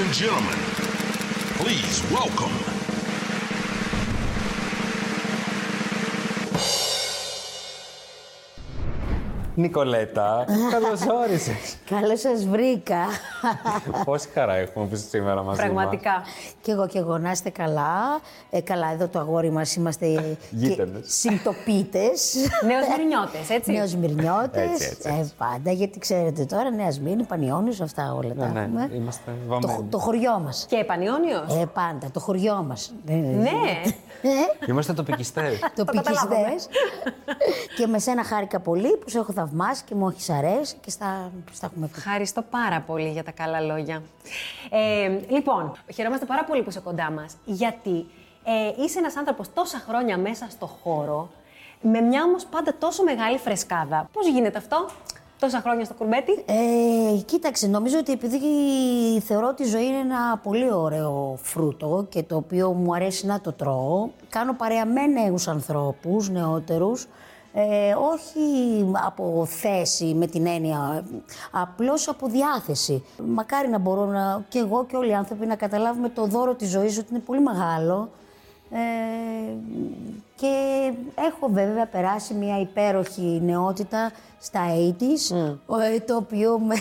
and gentlemen, please welcome. Νικολέτα, καλώ όρισε. Καλώς σας βρήκα. Πόση χαρά έχουμε που είσαι σήμερα μαζί Πραγματικά. και εγώ και εγώ να είστε καλά. Ε, καλά, εδώ το αγόρι μας είμαστε Γείτονες. συντοπίτες. Νέος Μυρνιώτες, έτσι. Νέος Μυρνιώτες. Έτσι, έτσι, έτσι. Ε, πάντα, γιατί ξέρετε τώρα, Νέας Σμύρνη, Πανιόνιος, αυτά όλα τα Ναι, ναι, έχουμε. είμαστε το, βαμμένοι. το χωριό μας. Και Επανιόνιο. Ε, πάντα, το χωριό μας. ναι. Ε, Είμαστε τοπικιστές. καταλάβαμε. τοπικιστές. και με σένα χάρηκα πολύ που σε έχω θαυμάσει και μου έχεις αρέσει και στα, στα έχουμε πει. Ευχαριστώ πάρα πολύ για τα καλά λόγια. Ε, λοιπόν, χαιρόμαστε πάρα πολύ που είσαι κοντά μας, γιατί ε, είσαι ένας άνθρωπος τόσα χρόνια μέσα στο χώρο, με μια όμως πάντα τόσο μεγάλη φρεσκάδα. Πώς γίνεται αυτό, τόσα χρόνια στο κουρμπέτι. Ε, κοίταξε, νομίζω ότι επειδή θεωρώ ότι η ζωή είναι ένα πολύ ωραίο φρούτο και το οποίο μου αρέσει να το τρώω, κάνω παρέα με νέους ανθρώπους, νεότερους, ε, όχι από θέση με την έννοια, απλώς από διάθεση. Μακάρι να μπορώ να, και εγώ και όλοι οι άνθρωποι να καταλάβουμε το δώρο της ζωής ότι είναι πολύ μεγάλο ε, και έχω βέβαια περάσει μια υπέροχη νεότητα στα 80s, ε, το οποίο με,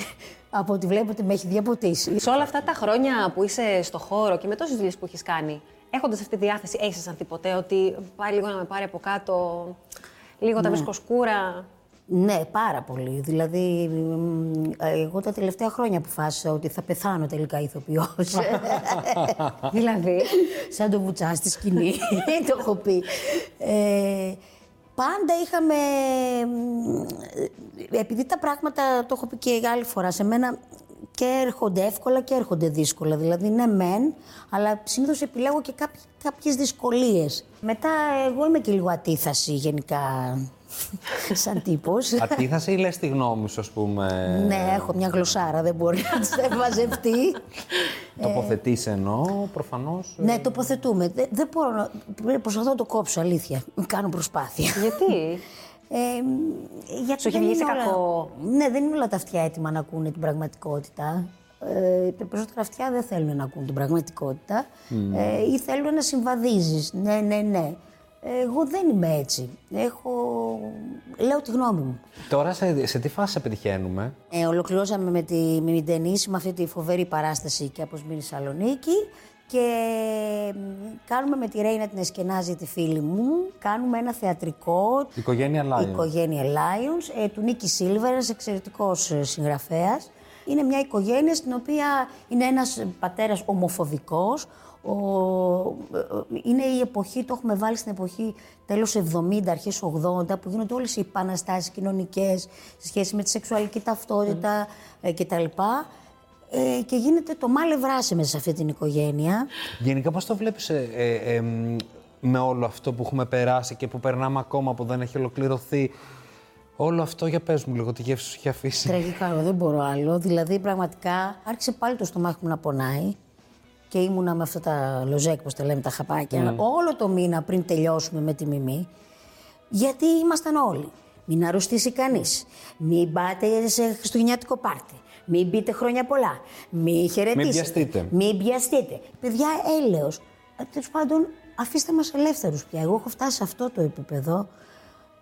από ό,τι βλέπετε με έχει διαποτίσει. Σε όλα αυτά τα χρόνια που είσαι στο χώρο και με τόσες δουλειές που έχεις κάνει, έχοντας αυτή τη διάθεση, έχεις αισθανθεί ποτέ ότι πάει λίγο να με πάρει από κάτω, λίγο τα βρίσκω σκούρα; Ναι, πάρα πολύ. Δηλαδή, μ, ε, εγώ τα τελευταία χρόνια αποφάσισα ότι θα πεθάνω τελικά ηθοποιός. δηλαδή. Σαν το βουτσάς στη σκηνή, το έχω πει. Ε, πάντα είχαμε, μ, ε, επειδή τα πράγματα, το έχω πει και άλλη φορά, σε μένα και έρχονται εύκολα και έρχονται δύσκολα. Δηλαδή, ναι μεν, αλλά συνήθως επιλέγω και κάποιες, κάποιες δυσκολίες. Μετά, εγώ είμαι και λίγο ατίθαση γενικά, σαν τύπος. Αντίθαση ή λες τη γνώμη σου, ας πούμε; Ναι, έχω μια γλωσσάρα, δεν μπορεί να τη μαζευτεί. Τοποθετείς εννοώ, προφανώς. ναι, τοποθετούμε. Δεν, δεν μπορώ να. Προσπαθώ να το κόψω, αλήθεια. Κάνω προσπάθεια. Γιατί; Ε, γιατί Σου έχει δεν βγει σε είναι όλα- κακό; Ναι, δεν είναι όλα τα αυτιά έτοιμα να ακούνε την πραγματικότητα. Ε, τα περισσότερα αυτιά δεν θέλουν να ακούν την πραγματικότητα ε, ή θέλουν να συμβαδίζεις. Ναι, ναι, ναι. Εγώ δεν είμαι έτσι. Έχω... Λέω τη γνώμη μου. Τώρα σε, σε τι φάση σε πετυχαίνουμε; Ε, ολοκληρώσαμε με, τη, με την Τενίση, με αυτή τη φοβερή παράσταση και από Σμύρνη Σαλονίκη και μ, κάνουμε με τη Ρέινα την Εσκενάζη, τη φίλη μου, κάνουμε ένα θεατρικό Οικογένεια Lions. Οικογένεια Lions, ε, του Νίκη Σίλβερ, ένας εξαιρετικός ε, συγγραφέας. Είναι μια οικογένεια στην οποία είναι ένας πατέρας ομοφοβικός. Ο, ε, ε, είναι η εποχή, το έχουμε βάλει στην εποχή τέλος 70, αρχές 80, που γίνονται όλες οι επαναστάσεις κοινωνικές σε σχέση με τη σεξουαλική ταυτότητα ε, κτλ. Ε, και γίνεται το μάλε βράσε μέσα σε αυτή την οικογένεια. Γενικά, πώς το βλέπεις με όλο αυτό που έχουμε περάσει και που περνάμε ακόμα που δεν έχει ολοκληρωθεί. Όλο αυτό για πες μου λίγο, τι γεύση σου έχει αφήσει. Τραγικά, εγώ δεν μπορώ άλλο. Δηλαδή, πραγματικά άρχισε πάλι το στομάχι μου να πονάει και ήμουνα με αυτά τα λοζέκ, πώς τα λέμε, τα χαπάκια, όλο το μήνα πριν τελειώσουμε με τη μιμή. Γιατί ήμασταν όλοι. Μην αρρωστήσει κανείς. Μην πάτε σε χριστουγεννιάτικο πάρτι. Μην μπείτε χρόνια πολλά. Μην χαιρετήσετε. Μην βιαστείτε. Μην πιαστείτε. Παιδιά, έλεος. Τέλος πάντων, αφήστε μας ελεύθερους πια. Εγώ έχω φτάσει σε αυτό το επίπεδο.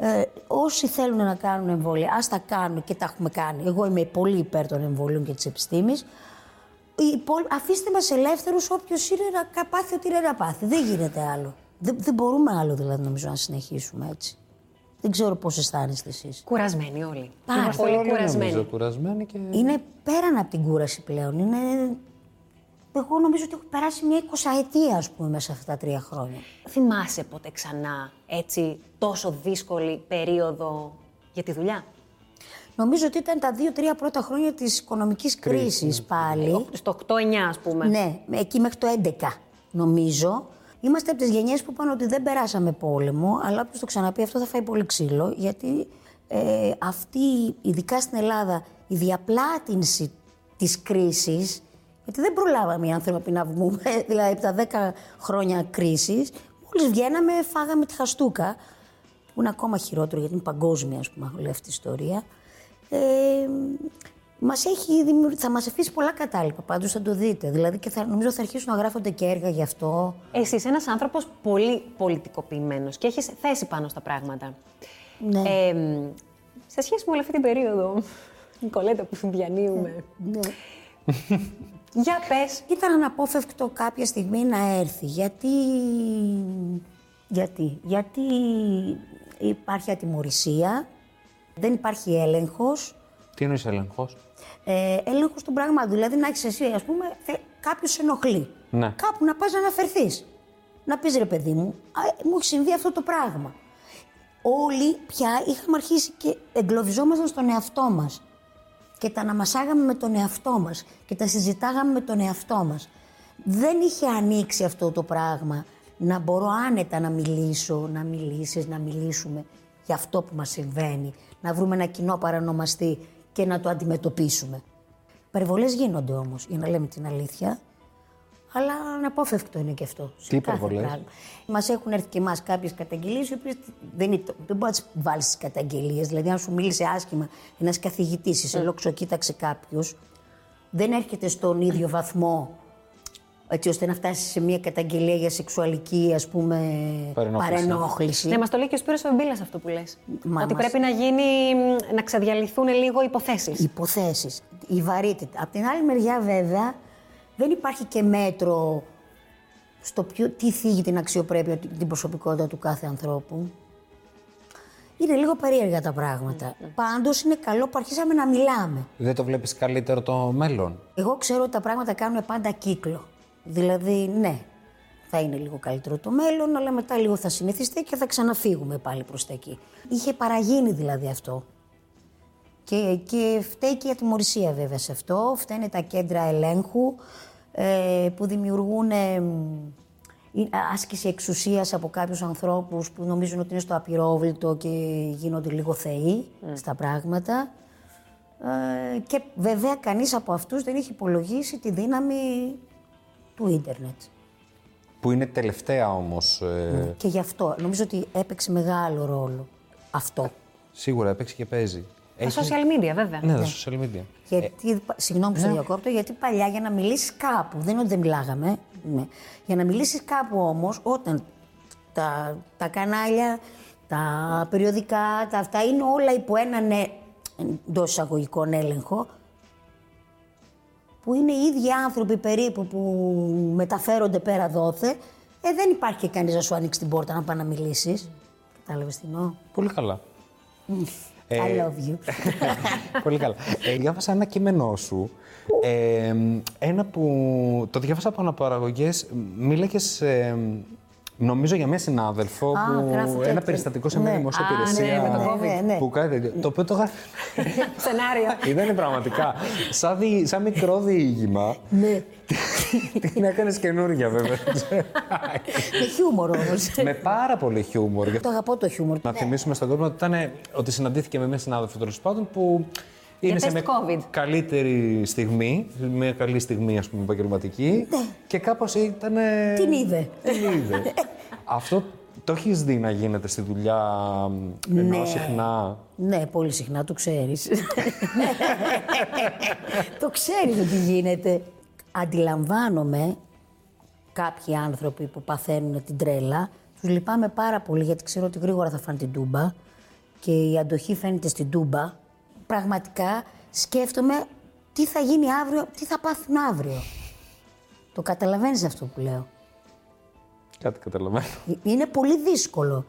Ε, όσοι θέλουν να κάνουν εμβόλια, ας τα κάνουν και τα έχουμε κάνει. Εγώ είμαι πολύ υπέρ των εμβολίων και της επιστήμης. Οι υπόλοι- αφήστε μας ελεύθερους όποιος είναι να κα- πάθει ό,τι είναι να πάθει. Δεν γίνεται άλλο. Δεν, δεν μπορούμε άλλο δηλαδή νομίζω να συνεχίσουμε έτσι. Δεν ξέρω πώς αισθάνεστε εσείς. Κουρασμένοι όλοι. Πάρα Είμαστε Όλοι πολύ νομίζω κουρασμένοι. κουρασμένοι και... Είναι πέραν από την κούραση πλέον. Είναι... Εγώ νομίζω ότι έχω περάσει μια εικοσαετία, ας πούμε, μέσα σε αυτά τα τρία χρόνια. Θυμάσαι ποτέ ξανά έτσι τόσο δύσκολη περίοδο για τη δουλειά; Νομίζω ότι ήταν τα δύο-τρία πρώτα χρόνια της οικονομικής κρίσης πάλι. Στο 8-9 ας πούμε. Ναι, εκεί μέχρι το 11 νομίζω. Είμαστε από τις γενιές που είπαν ότι δεν περάσαμε πόλεμο, αλλά όποιος το ξαναπεί αυτό θα φάει πολύ ξύλο, γιατί ε, αυτή, ειδικά στην Ελλάδα, η διαπλάτηνση της κρίσης, γιατί δεν προλάβαμε οι άνθρωποι να βγούμε, δηλαδή από τα 10 χρόνια κρίσης, μόλις βγαίναμε φάγαμε τη χαστούκα, που είναι ακόμα χειρότερο γιατί είναι παγκόσμια, ας πούμε, όλη αυτή η ιστορία. Ε, μας έχει δημιουργ... θα μας αφήσει πολλά κατάλοιπα, πάντως θα το δείτε. Δηλαδή και θα, νομίζω θα αρχίσουν να γράφονται και έργα γι' αυτό. Εσύ είσαι ένας άνθρωπος πολύ πολιτικοποιημένος και έχεις θέση πάνω στα πράγματα. Ναι. Ε, μ, σε σχέση με όλη αυτή την περίοδο, Νικολέτα, που διανύουμε. ναι. Για πες. Ήταν αναπόφευκτο κάποια στιγμή να έρθει. Γιατί... Γιατί, Γιατί υπάρχει ατιμορρησία, δεν υπάρχει έλεγχος, Τι εννοείς έλεγχος; ε, έλεγχος των πραγμάτων. Δηλαδή να έχεις εσύ, ας πούμε, κάποιος σε ενοχλεί. Ναι. Κάπου να πας να αναφερθείς. Να πεις ρε παιδί μου, «Α, ε, μου έχει συμβεί αυτό το πράγμα. Όλοι πια είχαμε αρχίσει και εγκλωβιζόμασταν στον εαυτό μας. Και τα αναμασάγαμε με τον εαυτό μας. Και τα συζητάγαμε με τον εαυτό μας. Δεν είχε ανοίξει αυτό το πράγμα να μπορώ άνετα να μιλήσω, να μιλήσεις, να μιλήσουμε για αυτό που μας συμβαίνει. Να βρούμε ένα κοινό παρανομαστή και να το αντιμετωπίσουμε. Υπερβολές γίνονται όμως, για να λέμε την αλήθεια. Αλλά αναπόφευκτο είναι και αυτό. σε Τι κάθε υπερβολές; πράγμα. Μας έχουν έρθει και εμάς κάποιες καταγγελίες, οι οποίες δεν, είναι, δεν μπορείς να τις βάλεις στις καταγγελίες. Δηλαδή, αν σου μίλησε άσχημα ένας καθηγητής, σε Ναι. λόξο κοίταξε κάποιος, δεν έρχεται στον ίδιο βαθμό έτσι ώστε να φτάσεις σε μια καταγγελία για σεξουαλική ας πούμε Παρενόχληση. παρενόχληση. Ναι, μας το λέει και ο Σπύρος Βεμπίλας αυτό που λες. Μα Ότι μας- πρέπει να γίνει, μ, να ξεδιαλυθούν λίγο υποθέσεις. υποθέσεις, η βαρύτητα. Απ' την άλλη μεριά βέβαια δεν υπάρχει και μέτρο στο ποιο, τι θίγει την αξιοπρέπεια, την προσωπικότητα του κάθε ανθρώπου. Είναι λίγο περίεργα τα πράγματα. Πάντως είναι καλό που αρχίσαμε να μιλάμε. Δεν το βλέπεις καλύτερο το μέλλον; Εγώ ξέρω ότι τα πράγματα κάνουν πάντα κύκλο. Δηλαδή, ναι, θα είναι λίγο καλύτερο το μέλλον, αλλά μετά λίγο θα συνηθιστεί και θα ξαναφύγουμε πάλι προς τα εκεί. Είχε παραγίνει δηλαδή αυτό. Και, και φταίει και η ατιμορρησία βέβαια σε αυτό. Φταίνε τα κέντρα ελέγχου ε, που δημιουργούν ε, η- άσκηση εξουσίας από κάποιους ανθρώπους που νομίζουν ότι είναι στο απειρόβλητο και γίνονται λίγο θεοί στα πράγματα. Ε, και βέβαια κανείς από αυτούς δεν έχει υπολογίσει τη δύναμη του ίντερνετ. Που είναι τελευταία όμως. Και γι' αυτό νομίζω ότι έπαιξε μεγάλο ρόλο αυτό. Σίγουρα έπαιξε και παίζει. Τα social media, βέβαια. Ναι, τα social media. Γιατί, συγγνώμη που σε διακόπτω, γιατί παλιά για να μιλήσεις κάπου, δεν είναι ότι δεν μιλάγαμε, ναι. για να μιλήσεις κάπου όμως, όταν τα, τα κανάλια, τα περιοδικά, τα αυτά είναι όλα υπό έναν ε, εντός εισαγωγικών έλεγχο, που είναι οι ίδιοι άνθρωποι περίπου που μεταφέρονται πέρα δόθε, ε, δεν υπάρχει και κανείς να σου ανοίξει την πόρτα να πάει να μιλήσεις. Κατάλαβες τι εννοώ; Πολύ καλά. I love you. Πολύ καλά. Ε, διάβασα ένα κείμενό σου. Ε, ένα που το διάβασα από αναπαραγωγέ. Μίλαγε, ε, νομίζω, για μια συνάδελφο. Α, που, γράφω ένα τέτοιο. περιστατικό σε μια Ναι. δημόσια Α, υπηρεσία. ναι, με το COVID. Ναι, ναι. Που κάτι τέτοιο. Το οποίο το γράφει. Σενάριο. Ήταν πραγματικά. Σαν, δι- σαν μικρό διήγημα. ναι. Την έκανε καινούργια, βέβαια. Με χιούμορ όμως. με πάρα πολύ χιούμορ. Γι' αυτό Το αγαπώ το χιούμορ. Να θυμίσουμε στον κόσμο ότι, ήταν, ότι συναντήθηκε με μια συνάδελφο τέλος πάντων που είναι σε τεστ μια COVID. καλύτερη στιγμή, μια καλή στιγμή ας πούμε επαγγελματική και κάπως ήταν... Ναι. Την είδε. Την είδε. Αυτό το έχεις δει να γίνεται στη δουλειά ενώ Ναι. συχνά; Ναι, πολύ συχνά το ξέρεις. το ξέρεις ότι γίνεται. Αντιλαμβάνομαι κάποιοι άνθρωποι που παθαίνουν την τρέλα, τους λυπάμαι πάρα πολύ γιατί ξέρω ότι γρήγορα θα φάνε την τούμπα και η αντοχή φαίνεται στην τούμπα. Πραγματικά σκέφτομαι τι θα γίνει αύριο, τι θα πάθουν αύριο. Το καταλαβαίνεις αυτό που λέω. Κάτι καταλαβαίνω. Είναι πολύ δύσκολο.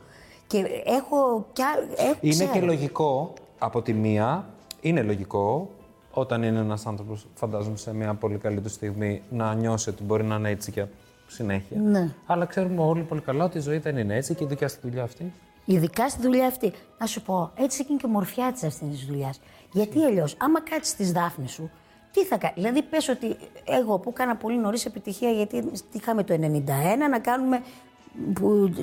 Και έχω κι α- έχω, Είναι ξέρω. και λογικό από τη μία, είναι λογικό όταν είναι ένας άνθρωπος, φαντάζομαι σε μια πολύ καλή του στιγμή, να νιώσει ότι μπορεί να είναι έτσι για συνέχεια. Ναι. Αλλά ξέρουμε όλοι πολύ καλά ότι η ζωή δεν είναι έτσι και ειδικά στη δουλειά αυτή. Ειδικά στη δουλειά αυτή. Να σου πω, έτσι είναι και η μορφιά της αυτής της δουλειάς. Γιατί αλλιώς, άμα κάτσεις τη δάφνη σου, τι θα κάνει. Δηλαδή, πες ότι εγώ που έκανα πολύ νωρίς επιτυχία, γιατί είχαμε το 91 να κάνουμε. Που,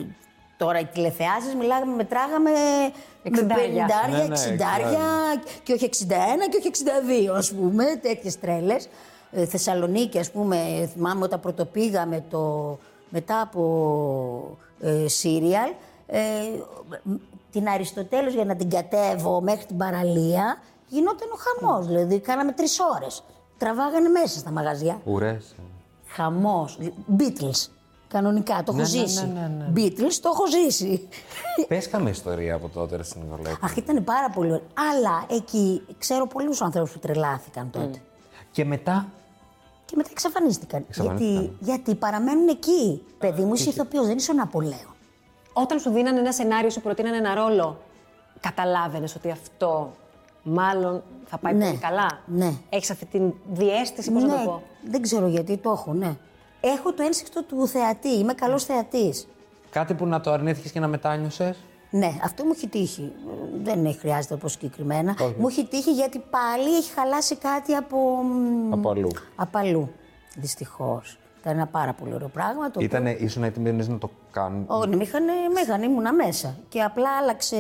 τώρα οι τηλεθεάσεις μιλάγαμε, μετράγαμε με 50, Εξιντάρια. Ναι, ναι, 60 εξιντάρια. και όχι 61 και όχι 62, ας πούμε, τέτοιες τρέλες. Ε, Θεσσαλονίκη, ας πούμε, θυμάμαι όταν πρωτοπήγαμε το, μετά από ε, σύριαλ, ε, μ- την Αριστοτέλους για να την κατέβω μέχρι την παραλία, γινόταν ο χαμός. Δηλαδή, κάναμε τρεις ώρες. Τραβάγανε μέσα στα μαγαζιά. Ουρές. Χαμός. Beatles. Κανονικά, το έχω Ναι, ναι, ζήσει. ναι, ναι, ναι. Beatles, το έχω ζήσει. Πες καμία ιστορία από τότε, ρε στην Νικολέτη. Αχ, ήταν πάρα πολύ ωραίο. Αλλά εκεί ξέρω πολλούς ανθρώπους που τρελάθηκαν τότε. Και μετά, Και μετά εξαφανίστηκαν. Εξαφανίστηκαν. Γιατί, γιατί παραμένουν εκεί. Παιδί μου, είσαι ηθοποιός, δεν είσαι ο Ναπολέον. Όταν σου δίνανε ένα σενάριο, σου προτείνανε ένα ρόλο, καταλάβαινες ότι αυτό μάλλον θα πάει Ναι, πολύ καλά; ναι. Έχεις αυτή την διέστηση, πώς να το πω; δεν ξέρω γιατί το έχω, ναι. Έχω το ένστικτο του θεατή. Είμαι καλός θεατής. κάτι που να το αρνήθηκες και να μετάνιωσες; Ναι, αυτό μου έχει τύχει. Δεν είναι- χρειάζεται να πω συγκεκριμένα. Όχι. Μου έχει τύχει γιατί πάλι έχει χαλάσει κάτι από. μ, Από αλλού. Από αλλού. Δυστυχώς. Ήταν ένα πάρα πολύ ωραίο πράγμα. Το Ήτανε, ήσουν έτοιμοι να το κάνουν. Όχι, με είχαν, με είχαν, ήμουνα μέσα. Και απλά άλλαξε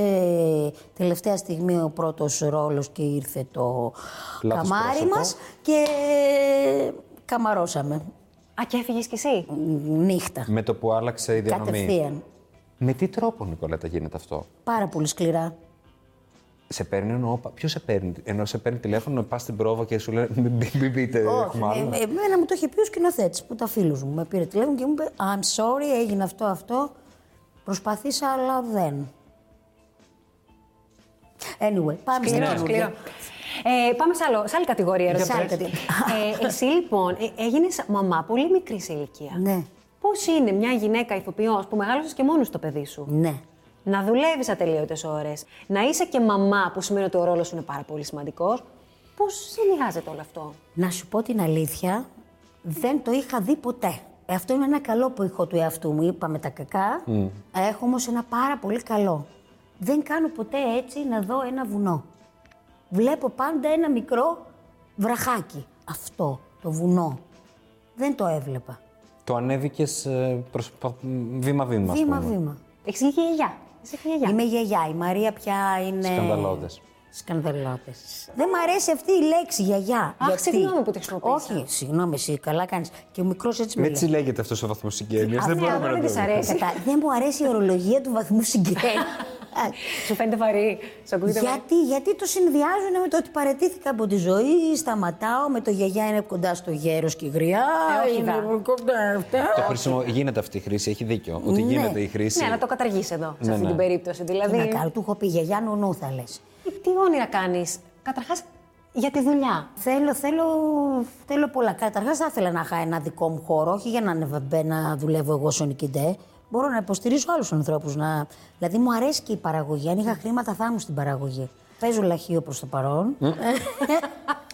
τελευταία στιγμή ο πρώτος ρόλος και ήρθε το Λάθος καμάρι πρόσωπο. μας και καμαρώσαμε. Α, και έφυγες κι εσύ; Νύχτα. Με το που άλλαξε η διανομή. Κατευθείαν. Με τι τρόπο, Νικολέτα, γίνεται αυτό; Πάρα πολύ σκληρά. Σε παίρνει εννοώ, ποιος σε παίρνει, ενώ σε παίρνει τηλέφωνο, πας στην πρόβα και σου λέει μην, μην, μην πείτε, Όχι, έχουμε άλλο. ε, ε, εμένα μου το είχε πει ο σκηνοθέτης που τα φίλους μου. Με πήρε τηλέφωνο και μου είπε I'm sorry, έγινε αυτό, αυτό. Προσπαθήσα, αλλά δεν. Anyway, πάμε στην Σκληρό, καινούργια. σκληρό. Ε, πάμε σε, άλλο, σε άλλη κατηγορία. Για ερωτήσεων. άλλη κατηγορία. ε, εσύ λοιπόν ε, έγινες μαμά πολύ μικρή σε ηλικία. Ναι, Πώς είναι μια γυναίκα ηθοποιός που μεγάλωσες και μόνος το παιδί σου; ναι. Να δουλεύεις ατελείωτες ώρες. Να είσαι και μαμά, που σημαίνει ότι ο ρόλος σου είναι πάρα πολύ σημαντικός. Πώς συνδυάζεται όλο αυτό; Να σου πω την αλήθεια, δεν το είχα δει ποτέ. Ε, Αυτό είναι ένα καλό που έχω του εαυτού μου. Είπαμε τα κακά. Έχω όμως ένα πάρα πολύ καλό. Δεν κάνω ποτέ έτσι να δω ένα βουνό. Βλέπω πάντα ένα μικρό βραχάκι. Αυτό, το βουνό. Δεν το έβλεπα. Το ανέβηκες βήμα-βήμα. ας πούμε. Βήμα-βήμα. Έχεις γίνει και γιαγιά. Είσαι και γιαγιά. Είμαι γιαγιά. Η Μαρία πια είναι. Σκανδαλώδες. Σκανδαλώδες. Δεν μ' αρέσει αυτή η λέξη γιαγιά. Αχ, συγγνώμη που τη χρησιμοποίησα. Όχι, συγγνώμη, εσύ καλά κάνεις. Και ο μικρός έτσι με Έτσι λέγεται αυτός ο βαθμός συγγένειας. Δεν Αυτή μπορούμε αγάπη να το της αρέσει. Κατά, δεν μου αρέσει η ορολογία του βαθμού συγγένειας. Σου φαίνεται βαρύ. Σου ακούγεται βαρύ; γιατί, γιατί το συνδυάζουν με το ότι παρετήθηκα από τη ζωή, σταματάω, με το γιαγιά είναι κοντά στο γέρος και η γριά. Ε, όχι, είναι δα. κοντά αυτά. Το χρησιμο... Γίνεται αυτή η χρήση, έχει δίκιο. Ότι Ναι. γίνεται η χρήση. Ναι, αλλά το καταργείς εδώ, σε Ναι, αυτή ναι. την περίπτωση. Τι Δηλαδή. να κάνω, του έχω πει γιαγιά νουνού θα λες. Τι όνειρα κάνεις; Καταρχάς για τη δουλειά. Θέλω, θέλω, θέλω πολλά. Καταρχάς, θα ήθελα να είχα ένα δικό μου χώρο, όχι για να, ανεβα- να δουλεύω εγώ στον Νικητέ. Μπορώ να υποστηρίζω άλλους ανθρώπους. Να... Δηλαδή, μου αρέσει και η παραγωγή. Αν είχα χρήματα, θα ήμουν στην παραγωγή. Παίζω λαχείο προς το παρόν.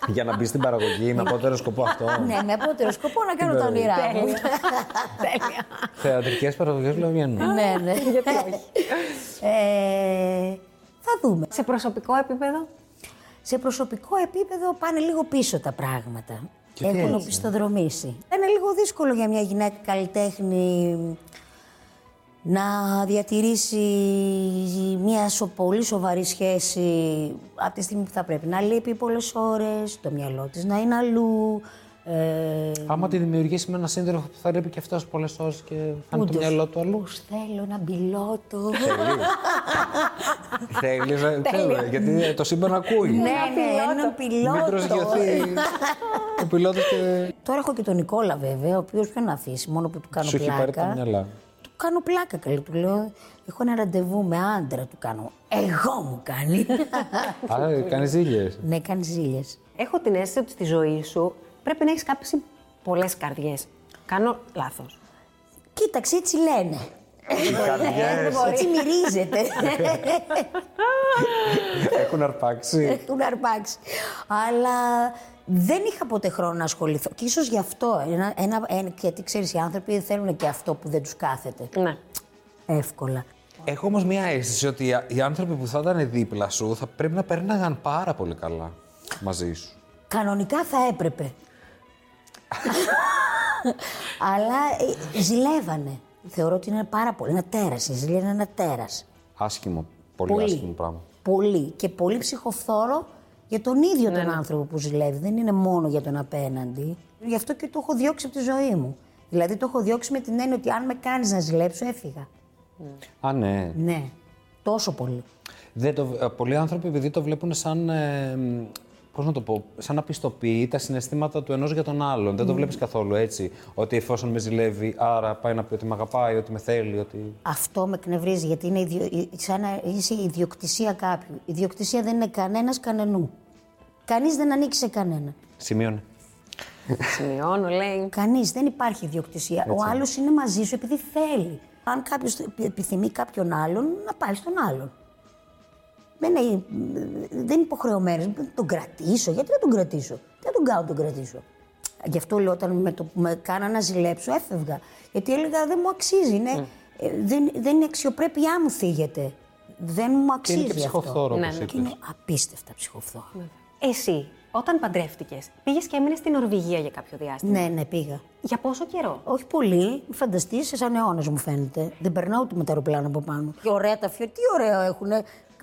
Για να μπει στην παραγωγή, με απότερο σκοπό αυτό. ναι, με απότερο σκοπό να κάνω τα όνειρά μου. Τέλεια. Θεατρικές παραγωγές βγαίνουν. ναι, ναι. Γιατί όχι. Ε, θα δούμε. Σε προσωπικό επίπεδο; Σε προσωπικό επίπεδο πάνε λίγο πίσω τα πράγματα. Και τι Έχουν έτσι; οπισθοδρομήσει. Είναι λίγο δύσκολο για μια γυναίκα καλλιτέχνη να διατηρήσει μια σο- πολύ σοβαρή σχέση από τη στιγμή που θα πρέπει να λείπει πολλές ώρες, το μυαλό της να είναι αλλού. Ε, Άμα τη δημιουργήσει με ένα σύντροφο που θα ρέπει και αυτός πολλές ώρες και θα είναι το Όντως. μυαλό του αλλού. πώς θέλω ένα πιλότο. Θέλεις, θέλω, γιατί το σύμπαν ακούει. ναι, ναι, ένα πιλότο. Μην προσγειωθείς ο πιλότος και Τώρα έχω και τον Νικόλα βέβαια, ο οποίος ποιο να αφήσει, μόνο που του κάνω σου έχει πάρει τα πλάκα. μυαλά. Του κάνω πλάκα καλή. Του λέω: Έχω ένα ραντεβού με άντρα, του κάνω. Εγώ μου κάνει. Α, κάνεις ζήλιες. ναι, κάνεις ζήλιες. Έχω την αίσθηση ότι στη ζωή σου πρέπει να έχεις κάψει πολλές καρδιές. Κάνω λάθος. Κοίταξε, έτσι λένε. καρδιές. έτσι μυρίζεται. Έχουν αρπάξει. Έχουν αρπάξει. Αλλά δεν είχα ποτέ χρόνο να ασχοληθώ. Και ίσως γι' αυτό. Ένα, ένα, ένα, γιατί ξέρεις, οι άνθρωποι θέλουν και αυτό που δεν τους κάθεται. Ναι. Εύκολα. Έχω όμως μια αίσθηση ότι οι άνθρωποι που θα ήταν δίπλα σου θα πρέπει να περνάγαν πάρα πολύ καλά μαζί σου. Κανονικά θα έπρεπε. Αλλά ε, ζηλεύανε. Θεωρώ ότι είναι πάρα πολύ. Ένα τέρας. Η ζήλια είναι ένα τέρας. Άσχημο. Πολύ, άσχημο πράγμα. Πολύ. Και πολύ ψυχοφθόρο για τον ίδιο τον άνθρωπο που ζηλεύει. Δεν είναι μόνο για τον απέναντι. Γι' αυτό και το έχω διώξει από τη ζωή μου. Δηλαδή το έχω διώξει με την έννοια ότι αν με κάνεις να ζηλέψω, έφυγα. Α, ναι. Ναι. Τόσο πολύ. Δεν το, ε, πολλοί άνθρωποι επειδή το βλέπουν σαν. Ε, πώς να το πω, σαν να πιστοποιεί τα συναισθήματα του ενός για τον άλλον. Δεν το βλέπεις καθόλου έτσι. Ότι εφόσον με ζηλεύει, άρα πάει να πει ότι με αγαπάει, ότι με θέλει. Ότι... Αυτό με εκνευρίζει γιατί είναι ιδιο... σαν να είσαι η ιδιοκτησία κάποιου. Η ιδιοκτησία δεν είναι κανένας κανενού. Κανείς δεν ανήκει σε κανένα. Σημειώνει. Σημειώνω, λέει. Κανείς, δεν υπάρχει ιδιοκτησία. Ο άλλος είναι μαζί σου επειδή θέλει. Αν κάποιος επιθυμεί κάποιον άλλον, να πάει στον άλλον. Δεν είναι, δεν είναι υποχρεωμένος. Να τον κρατήσω. Γιατί να τον κρατήσω; Δεν τον κάνω να τον κρατήσω. Γι' αυτό λέω όταν με, το, με κάνα να ζηλέψω, έφευγα. Γιατί έλεγα δεν μου αξίζει. Είναι, ε, δεν, δεν είναι αξιοπρέπειά μου θίγεται. Δεν μου Και αξίζει είναι και ψυχοφθόρο, Ναι, όπως ναι. αυτό. Και είπες. είναι απίστευτα ψυχοφθόρο. Εσύ, όταν παντρεύτηκες, πήγες και έμεινες στην Νορβηγία για κάποιο διάστημα; Ναι, ναι, πήγα. Για πόσο καιρό; Όχι πολύ, μην φανταστεί, σαν αιώνα μου φαίνεται. Δεν περνάω ούτε με το αεροπλάνο από πάνω. Και ωραία τα φιόρ, τι ωραίο έχουν.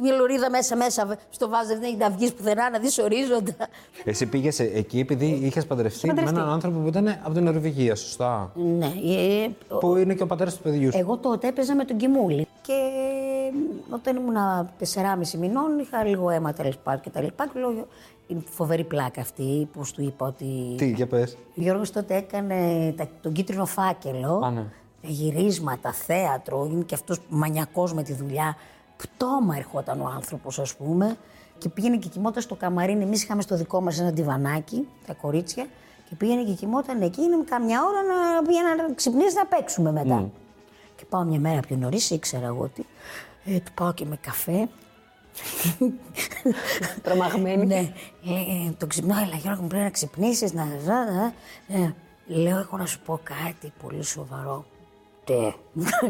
Μια λωρίδα μέσα μέσα στο βάζε, δεν έχει να βγεις πουθενά, να δεις ορίζοντα. Εσύ πήγες εκεί επειδή είχες παντρευτεί με παντρευτεί. έναν άνθρωπο που ήταν από την Νορβηγία, σωστά; ναι, ε, ο- Που είναι και ο πατέρας του παιδιού σου. εγώ τότε έπαιζα με τον Κιμούλη. Και όταν ήμουν 4,5 μηνών, είχα λίγο αίμα τέλος πάντων και τα λοιπά. Και λέω, είναι φοβερή πλάκα αυτή που του είπα ότι. Τι, για πες. Ο Γιώργος τότε έκανε τα- τον κίτρινο φάκελο. Α, ναι. Τα γυρίσματα, θέατρο, είναι και αυτός μανιακός με τη δουλειά. Πτώμα ερχόταν ο άνθρωπος, ας πούμε. Και πήγαινε και κοιμόταν στο καμαρίνι. Εμείς είχαμε στο δικό μας ένα διβανάκι, τα κορίτσια. Και πήγαινε και κοιμόταν εκεί, είναι καμιά ώρα να πήγαινε να ξυπνήσει να παίξουμε μετά. Και πάω μια μέρα πιο νωρίς, ήξερα εγώ ότι. Ε, του πάω και με καφέ. Τρομαγμένη. Ναι. Ε, τον ξυπνάω, έλα Γιώργο μου πρέπει να ξυπνήσεις, να... να- να- ε. Λέω, έχω να σου πω κάτι πολύ σοβαρό. Τι;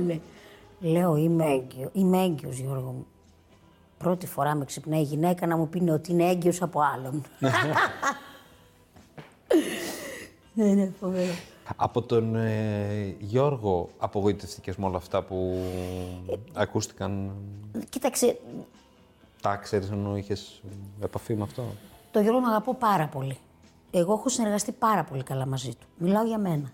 Λέει, Λέω, είμαι έγκυο. Είμαι έγκυος, Γιώργο μου. Πρώτη φορά με ξυπνάει η γυναίκα να μου πει ότι είναι έγκυος από άλλον. Ναι, ναι, φοβερό. Από τον ε, Γιώργο απογοητευτήκες με όλα αυτά που ακούστηκαν; Κοίταξε, Τα ξέρεις ενώ είχες επαφή με αυτό; το Γιώργο τον αγαπώ πάρα πολύ. Εγώ έχω συνεργαστεί πάρα πολύ καλά μαζί του. Μιλάω για μένα.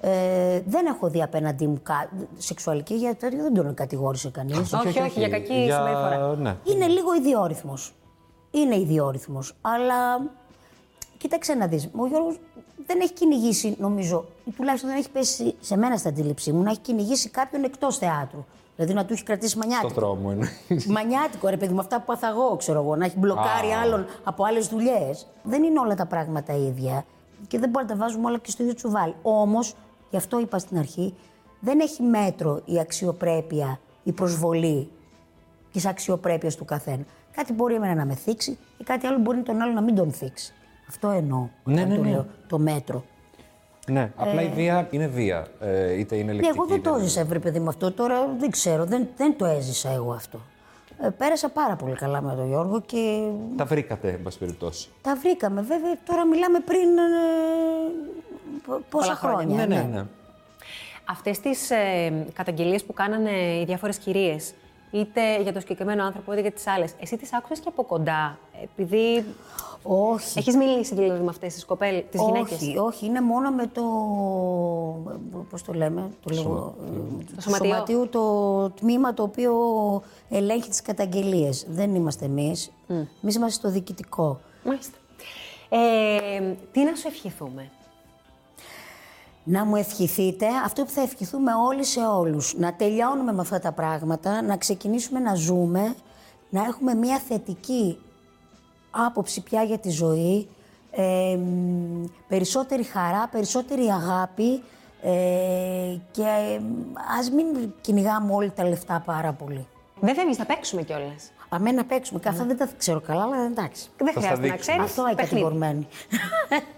Ε, δεν έχω δει απέναντί μου κα... σεξουαλική, γιατί τέτοιο δεν τον κατηγόρησε κανείς. Όχι, όχι, για κακή συμπεριφορά. Ναι. Είναι λίγο ιδιόρυθμος. Είναι ιδιόρυθμος. Αλλά κοίταξε να δεις. Ο Γιώργος δεν έχει κυνηγήσει, νομίζω, ή τουλάχιστον δεν έχει πέσει σε μένα στα αντίληψή μου, να έχει κυνηγήσει κάποιον εκτός θεάτρου. Δηλαδή να του έχει κρατήσει Στο μανιάτικο. τρόμο εννοείς. Μανιάτικο, ρε παιδί μου, αυτά που πάθα εγώ, ξέρω εγώ, να έχει μπλοκάρει Α. άλλον από άλλες δουλειές. Δεν είναι όλα τα πράγματα ίδια και δεν μπορούμε να τα βάζουμε όλα και στο ίδιο τσουβάλι. Όμως, γι' αυτό είπα στην αρχή, δεν έχει μέτρο η αξιοπρέπεια, η προσβολή της αξιοπρέπειας του καθένα. Κάτι μπορεί εμένα να με θίξει ή κάτι άλλο μπορεί τον άλλο να μην τον θίξει. Αυτό εννοώ. Ναι, όταν ναι, το ναι. λέω, το μέτρο. ναι, απλά η βία είναι βία. Ε, είτε είναι Ναι, λεκτική. εγώ δεν είτε το είναι- έζησα, βρε παιδί μου αυτό. Τώρα δεν ξέρω, δεν, δεν το έζησα εγώ αυτό. Ε, πέρασα πάρα πολύ καλά με τον Γιώργο και Τα βρήκατε, εν πάση περιπτώσει. τα βρήκαμε. Βέβαια, τώρα μιλάμε πριν ε, πο- πόσα Πολλά χρόνια. χρόνια. Ναι, ναι, ναι. Αυτές τις ε, καταγγελίες που κάνανε οι διάφορες κυρίες, είτε για το συγκεκριμένο άνθρωπο, είτε για τις άλλες, εσύ τις άκουσες και από κοντά, επειδή Όχι. έχεις μιλήσει δηλαδή με αυτές τις κοπέλες, τις γυναίκες; Όχι, όχι, είναι μόνο με το. Πώς το λέμε, το, λέγω, το σωματείο. το τμήμα το οποίο ελέγχει τις καταγγελίες. Δεν είμαστε εμείς. Εμείς είμαστε στο διοικητικό. Μάλιστα. Ε, τι να σου ευχηθούμε; Να μου ευχηθείτε αυτό που θα ευχηθούμε όλοι σε όλους. Να τελειώνουμε με αυτά τα πράγματα, να ξεκινήσουμε να ζούμε, να έχουμε μια θετική άποψη πια για τη ζωή, ε, μ, περισσότερη χαρά, περισσότερη αγάπη ε, και ε, ας μην κυνηγάμε όλοι τα λεφτά πάρα πολύ. Δεν φεύγεις, θα παίξουμε κιόλας; Αμένα να παίξουμε. Και αυτά δεν τα ξέρω καλά, αλλά εντάξει. Δεν Θα στα χρειάζεται να δείξουμε. ξέρεις. Αυτό η παιχνίδι. κατηγορμένη.